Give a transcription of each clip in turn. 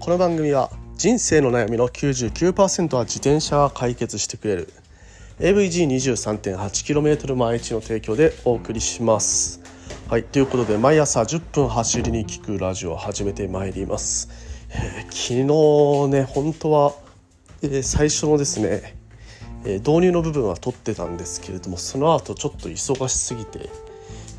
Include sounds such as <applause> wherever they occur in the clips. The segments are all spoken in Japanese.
この番組は人生の悩みの99%は自転車が解決してくれる AVG23.8km 毎日の提供でお送りします。はいということで毎朝10分走りに聞くラジオを始めてまいります、えー、昨日ね本当は、えー、最初のですね、えー、導入の部分は撮ってたんですけれどもその後ちょっと忙しすぎて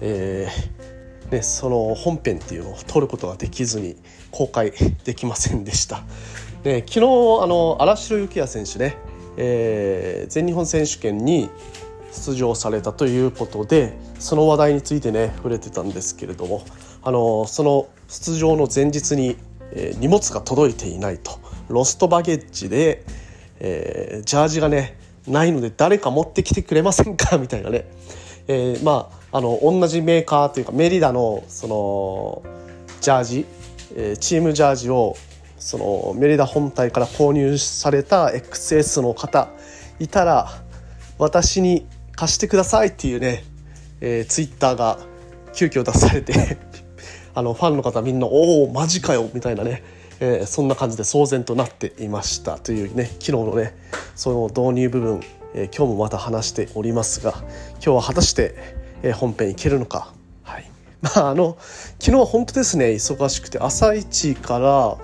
えー、ね、その本編っていうのを撮ることができずに公開できませんでした。<laughs> で昨日あの荒城幸也選手ね、えー、全日本選手権に出場されたということでその話題についてね触れてたんですけれどもあのその出場の前日に、えー、荷物が届いていないと。ロストバゲッジで、えー、ジャージがねないので誰か持ってきてくれませんか？みたいなね、えー、まああの同じメーカーというかメリダのそのジャージ、えー、チームジャージをそのメリダ本体から購入された XS の方いたら私に貸してくださいっていうね、えー、ツイッターが急遽出されて <laughs> あのファンの方みんな「おおマジかよ」みたいなね、えー、そんな感じで騒然となっていましたというね昨日のねその導入部分、えー、今日もまた話しておりますが今日は果たして、えー、本編いけるのか。はい <laughs> まあ、あの昨日は本当ですね忙しくて朝一から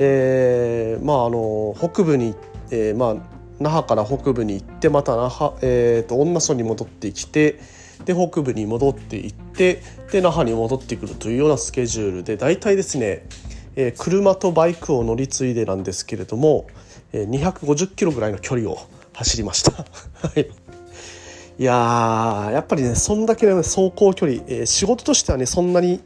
えー、まああの北部に、えー、まあ那覇から北部に行ってまた那覇、えーと、恩納村に戻ってきてで北部に戻っていってで那覇に戻ってくるというようなスケジュールで大体ですね、えー、車とバイクを乗り継いでなんですけれども、えー、250キロぐらいの距離を走りました。<laughs> はいいややっぱりねそんだけの、ね、走行距離、えー、仕事としてはねそんなに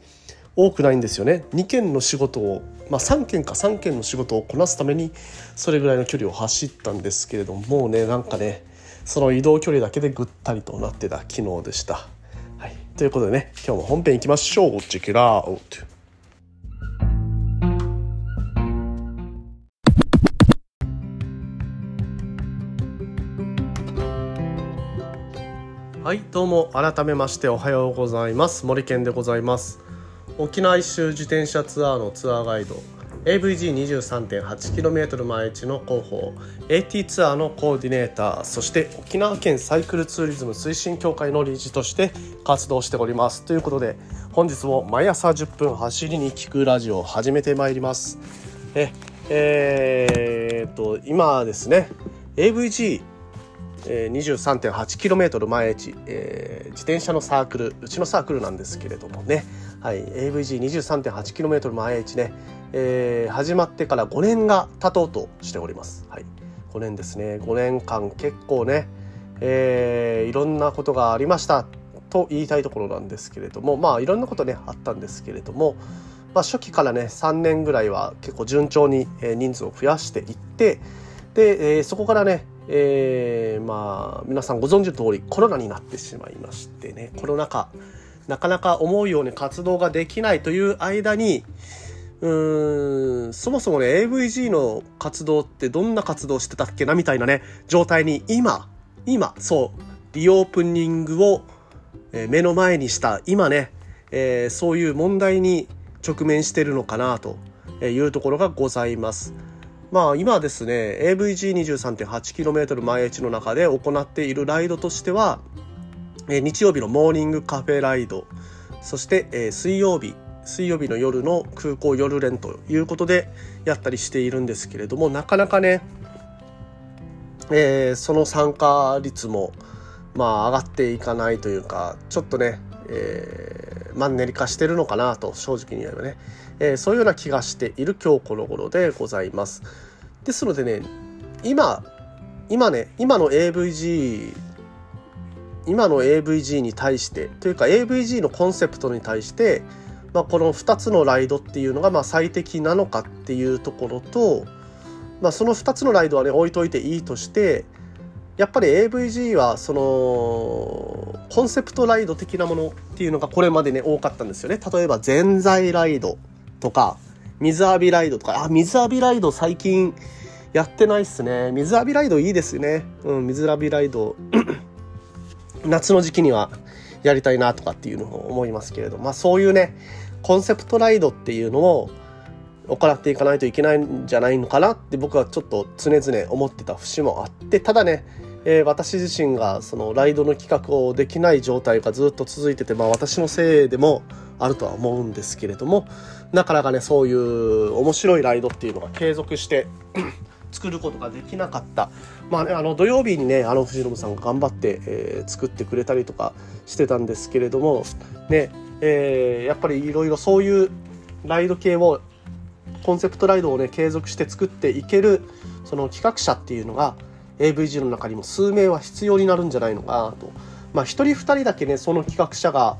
多くないんですよね。2件の仕事を、まあ、3件か3件の仕事をこなすためにそれぐらいの距離を走ったんですけれどももうねなんかねその移動距離だけでぐったりとなってた昨日でした。はい、ということでね今日も本編いきましょう。チェキラーはいどうも改めましておはようございます。森健でございます。沖縄一周自転車ツアーのツアーガイド AVG23.8km 毎日の広報 AT ツアーのコーディネーターそして沖縄県サイクルツーリズム推進協会の理事として活動しております。ということで本日も毎朝10分走りに聞くラジオを始めてまいります。ええー、っと今ですね AVG、23.8km 毎日、えー、自転車のサークルうちのサークルなんですけれどもね、はい、AVG23.8km 毎日ね、えー、始まってから5年が経とうとしております。はい、5年ですね5年間結構ね、えー、いろんなことがありましたと言いたいところなんですけれどもまあいろんなことねあったんですけれども、まあ、初期からね3年ぐらいは結構順調に人数を増やしていってで、えー、そこからねえー、まあ皆さんご存知の通りコロナになってしまいましてねコロナ禍なかなか思うように活動ができないという間にうーんそもそもね AVG の活動ってどんな活動してたっけなみたいなね状態に今今そうリオープニングを目の前にした今ね、えー、そういう問題に直面してるのかなというところがございます。まあ今ですね AVG23.8km 毎日の中で行っているライドとしては、え日曜日のモーニングカフェライドそして、え水曜日水曜日の夜の空港夜練ということでやったりしているんですけれどもなかなかね、えー、その参加率もまあ上がっていかないというかちょっとね、えー、マンネリ化してるのかなと正直に言えばね。えー、そういうような気がしている今日この頃でございます。ですのでね今今ね今の AVG 今の AVG に対してというか AVG のコンセプトに対して、まあ、この2つのライドっていうのがま最適なのかっていうところと、まあ、その2つのライドはね置いといていいとしてやっぱり AVG はそのコンセプトライド的なものっていうのがこれまでね多かったんですよね。例えばぜんざいライドとか、水浴びライドとか、あ、水浴びライド最近やってないっすね。水浴びライドいいですね。うん、水浴びライド、<clears throat> 夏の時期にはやりたいなとかっていうのを思いますけれど、まあそういうね、コンセプトライドっていうのを、行っていかないといけないんじゃないのかなって僕はちょっと常々思ってた節もあってただね、えー、私自身がそのライドの企画をできない状態がずっと続いててまあ私のせいでもあるとは思うんですけれどもなかなかねそういう面白いライドっていうのが継続して <clears throat> 作ることができなかった。まあねあの土曜日にねあの藤信さんが頑張って、えー、作ってくれたりとかしてたんですけれどもねえー、やっぱりいろいろそういうライド系をコンセプトライドをね継続して作っていけるその企画者っていうのが AVG の中にも数名は必要になるんじゃないのかなとまあ1人2人だけねその企画者が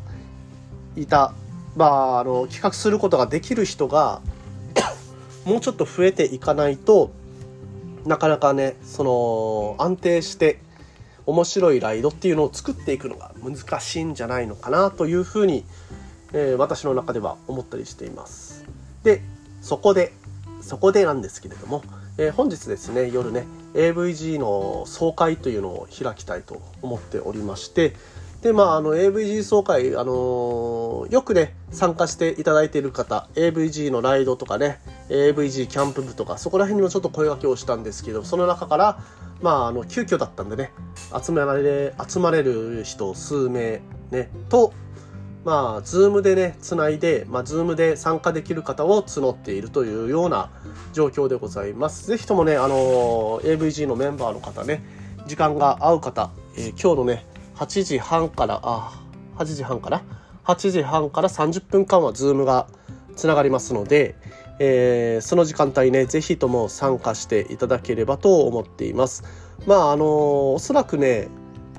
いたまああの企画することができる人が <coughs> もうちょっと増えていかないとなかなかねその安定して面白いライドっていうのを作っていくのが難しいんじゃないのかなというふうに、えー、私の中では思ったりしています。でそこでそこでなんですけれども、えー、本日ですね夜ね AVG の総会というのを開きたいと思っておりましてでまああの AVG 総会あのー、よくね参加していただいている方 AVG のライドとかね AVG キャンプ部とかそこら辺にもちょっと声掛けをしたんですけどその中からまああの急遽だったんでね集められ集まれる人数名ねとまあ、ズームでね、つないで、まあ、ズームで参加できる方を募っているというような状況でございます。ぜひともね、あの、AVG のメンバーの方ね、時間が合う方、えー、今日のね、8時半から、あ、8時半から ?8 時半から30分間はズームがつながりますので、えー、その時間帯ね、ぜひとも参加していただければと思っています。まあ、あの、おそらくね、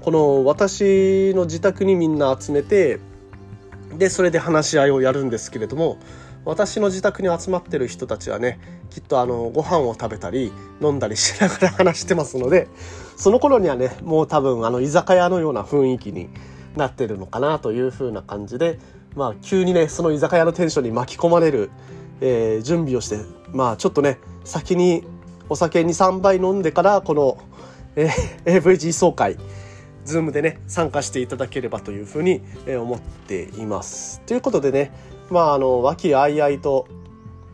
この私の自宅にみんな集めて、でそれで話し合いをやるんですけれども私の自宅に集まってる人たちはねきっとあのご飯を食べたり飲んだりしながら話してますのでその頃にはねもう多分あの居酒屋のような雰囲気になってるのかなという風な感じでまあ急にねその居酒屋のテンションに巻き込まれる、えー、準備をしてまあちょっとね先にお酒23杯飲んでからこの、えー、AVG 総会 Zoom でね参加していただければというふうに思っています。ということでねまああの和気あいあいと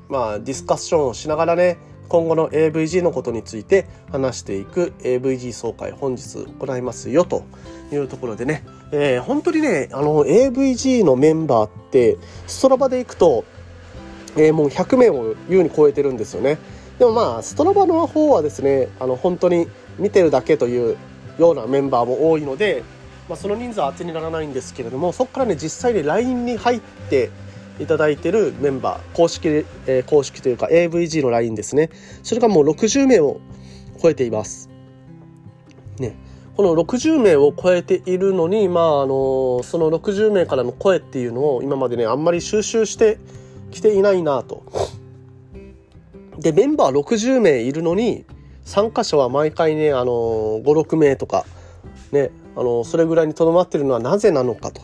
まあディスカッションをしながらね今後の AVG のことについて話していく AVG 総会本日行いますよというところでね、えー、本当にねあの AVG のメンバーってストラバで行くと、えー、もう100名を優に超えてるんですよね。でもまあストラバの方はですねあの本当に見てるだけというようなメンバーも多いので、まあ、その人数は当てにならないんですけれどもそこからね実際に LINE に入っていただいてるメンバー公式、えー、公式というか AVG の LINE ですね。それがもう60名を超えています。ね。この60名を超えているのにまああのその60名からの声っていうのを今までねあんまり収集してきていないなと。でメンバー60名いるのに参加者は毎回ね、あのー、5、6名とか、ね、あのー、それぐらいにとどまってるのはなぜなのかと。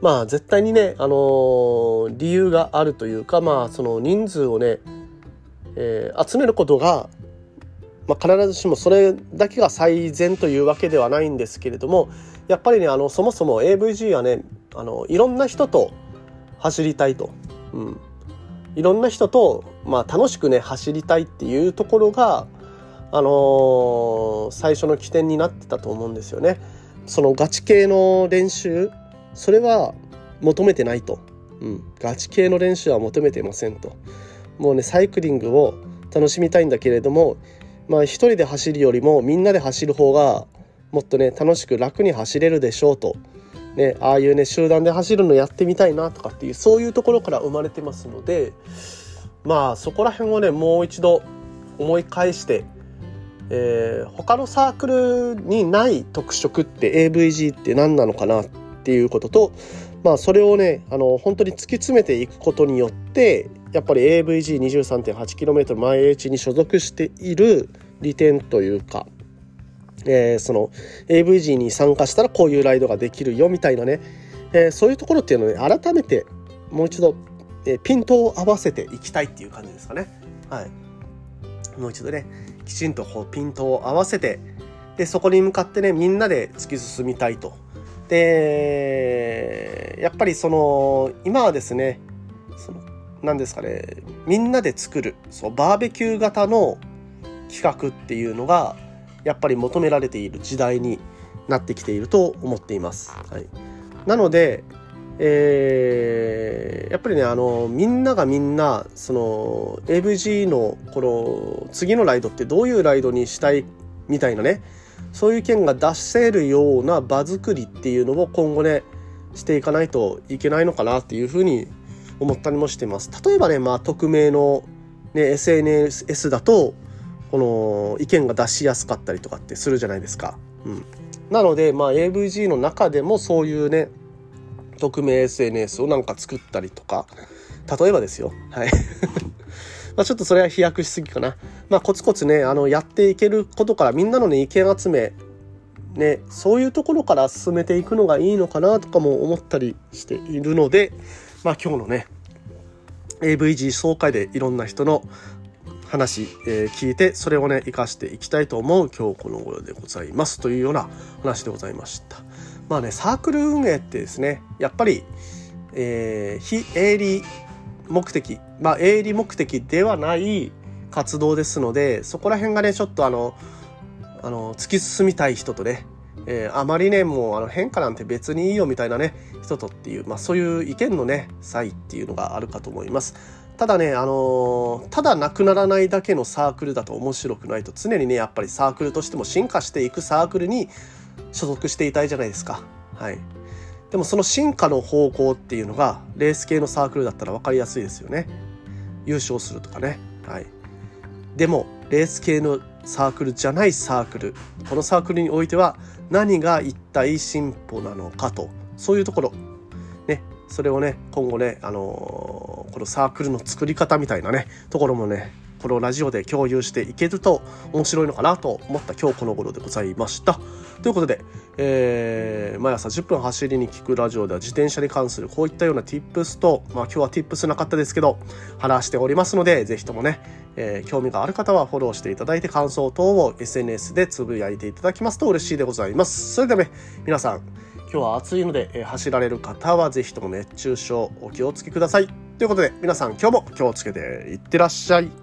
まあ、絶対にね、あのー、理由があるというか、まあ、その人数をね、えー、集めることが、まあ、必ずしもそれだけが最善というわけではないんですけれども、やっぱりね、あの、そもそも AVG はね、あの、いろんな人と走りたいと。うん。いろんな人と、まあ、楽しくね、走りたいっていうところが、あのー、最初の起点になってたと思うんですよね。そのガチ系の練習それは求めてないと、うん、ガチ系の練習は求めてませんと。もうねサイクリングを楽しみたいんだけれどもまあ一人で走るよりもみんなで走る方がもっとね楽しく楽に走れるでしょうと、ね、ああいうね集団で走るのやってみたいなとかっていうそういうところから生まれてますのでまあそこら辺をねもう一度思い返してえー、他のサークルにない特色って AVG って何なのかなっていうことと、まあ、それをねあの本当に突き詰めていくことによってやっぱり AVG23.8km 前 H に所属している利点というか、えー、その AVG に参加したらこういうライドができるよみたいなね、えー、そういうところっていうのをね改めてもう一度、えー、ピントを合わせていきたいっていう感じですかね。はい、もう一度ねきちんとこうピントを合わせてでそこに向かってねみんなで突き進みたいと。でやっぱりその今はですねその何ですかねみんなで作るそうバーベキュー型の企画っていうのがやっぱり求められている時代になってきていると思っています。はい、なので、えー、やっぱりねあのみんながみんなその AVG のこの次のライドってどういうライドにしたいみたいなねそういう意見が出せるような場作りっていうのを今後ねしていかないといけないのかなっていうふうに思ったりもしてます。例えばね、まあ、匿名の、ね、SNS だとこの意見が出しやすかったりとかってするじゃないですか。うん、なので、まあ、AVG の中でもそういうね匿名 SNS をなんか作ったりとか例えばですよ。はい。<laughs> まあちょっとそれは飛躍しすぎかな。まあコツコツねあのやっていけることからみんなのね意見集めねそういうところから進めていくのがいいのかなとかも思ったりしているのでまあ今日のね AVG 総会でいろんな人の話、えー、聞いてそれをね生かしていきたいと思う今日この頃でございます。というような話でございました。まあねサークル運営ってですねやっぱり、えー、非営利目的まあ営利目的ではない活動ですのでそこら辺がねちょっとあのあの突き進みたい人とねえー、あまりねもうあの変化なんて別にいいよみたいなね人とっていう、まあ、そういう意見のね差異っていうのがあるかと思います。ただね、あのー、ただなくならないだけのサークルだと面白くないと常にねやっぱりサークルとしても進化していくサークルに所属していたいじゃないですか。はい、でもその進化の方向っていうのがレース系のサークルだったら分かりやすいですよね。優勝するとかね。はい、でもレース系のサークルじゃないサークルこのサークルにおいては何が一体進歩なのかとそういうところねそれをね今後ね、あのー、このサークルの作り方みたいなねところもねこのラジオで共有していけると面白いのかなと思った今日この頃でございました。ということで、えー、毎朝10分走りに聞くラジオでは自転車に関するこういったような tips と、まあ今日は tips なかったですけど、話しておりますので、ぜひともね、えー、興味がある方はフォローしていただいて感想等を SNS でつぶやいていただきますと嬉しいでございます。それではね、皆さん、今日は暑いので、えー、走られる方はぜひとも熱中症お気をつけください。ということで皆さん今日も気をつけていってらっしゃい。